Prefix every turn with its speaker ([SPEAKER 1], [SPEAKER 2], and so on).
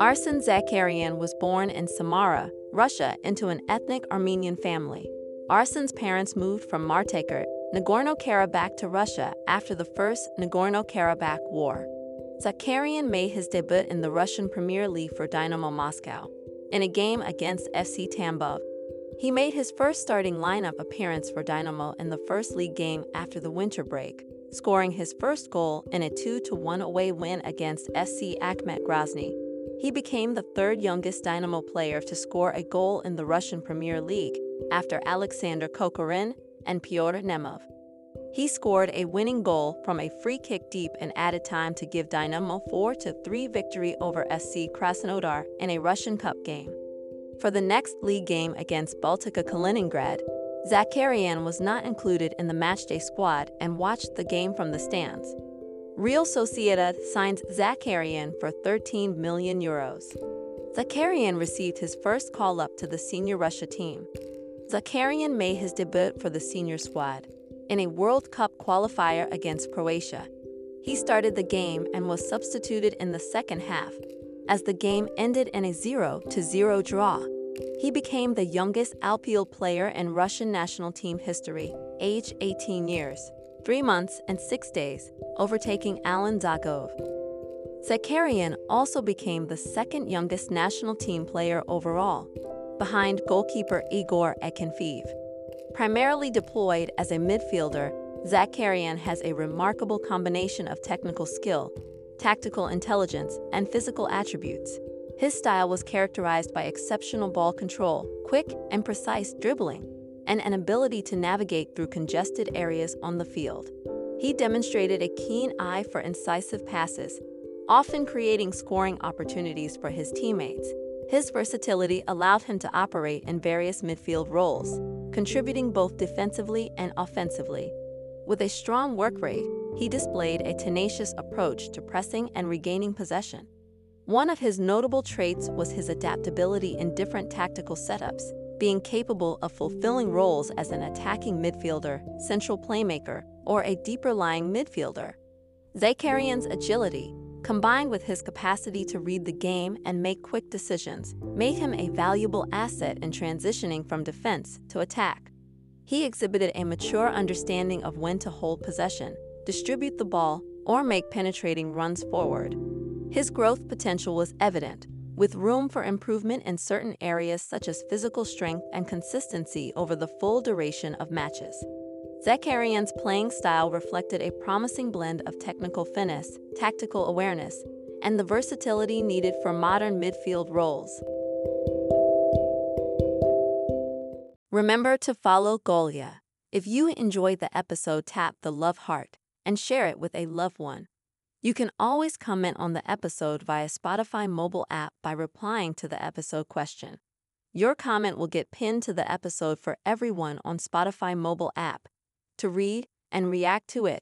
[SPEAKER 1] Arsen Zakharyan was born in Samara, Russia, into an ethnic Armenian family. Arsen's parents moved from Martakert, Nagorno-Karabakh to Russia after the First Nagorno-Karabakh War. Zakharyan made his debut in the Russian Premier League for Dynamo Moscow in a game against FC Tambov. He made his first starting lineup appearance for Dynamo in the first league game after the winter break, scoring his first goal in a 2-1 away win against SC Akhmat Grozny. He became the third youngest Dynamo player to score a goal in the Russian Premier League after Alexander Kokorin and Pyotr Nemov. He scored a winning goal from a free kick deep in added time to give Dynamo 4-3 victory over SC Krasnodar in a Russian Cup game. For the next league game against Baltika Kaliningrad, Zakharyan was not included in the matchday squad and watched the game from the stands. Real Sociedad signs Zakharyan for 13 million euros. Zakharyan received his first call-up to the senior Russia team. Zakharyan made his debut for the senior squad in a World Cup qualifier against Croatia. He started the game and was substituted in the second half, as the game ended in a zero-to-zero draw. He became the youngest outfield player in Russian national team history, age 18 years, 3 months and 6 days, overtaking Alan Dzagoev. Zakharyan also became the second youngest national team player overall, behind goalkeeper Igor Akinfeev. Primarily deployed as a midfielder, Zakharyan has a remarkable combination of technical skill, tactical intelligence, and physical attributes. His style was characterized by exceptional ball control, quick and precise dribbling, and an ability to navigate through congested areas on the field. He demonstrated a keen eye for incisive passes, often creating scoring opportunities for his teammates. His versatility allowed him to operate in various midfield roles, contributing both defensively and offensively. With a strong work rate, he displayed a tenacious approach to pressing and regaining possession. One of his notable traits was his adaptability in different tactical setups, being capable of fulfilling roles as an attacking midfielder, central playmaker, or a deeper lying midfielder. Zakharyan's agility, combined with his capacity to read the game and make quick decisions, made him a valuable asset in transitioning from defense to attack. He exhibited a mature understanding of when to hold possession, distribute the ball, or make penetrating runs forward. His growth potential was evident, with room for improvement in certain areas such as physical strength and consistency over the full duration of matches. Zakharyan's playing style reflected a promising blend of technical finesse, tactical awareness, and the versatility needed for modern midfield roles. Remember to follow Golia. If you enjoyed the episode, tap the love heart and share it with a loved one. You can always comment on the episode via Spotify mobile app by replying to the episode question. Your comment will get pinned to the episode for everyone on Spotify mobile app to read and react to it.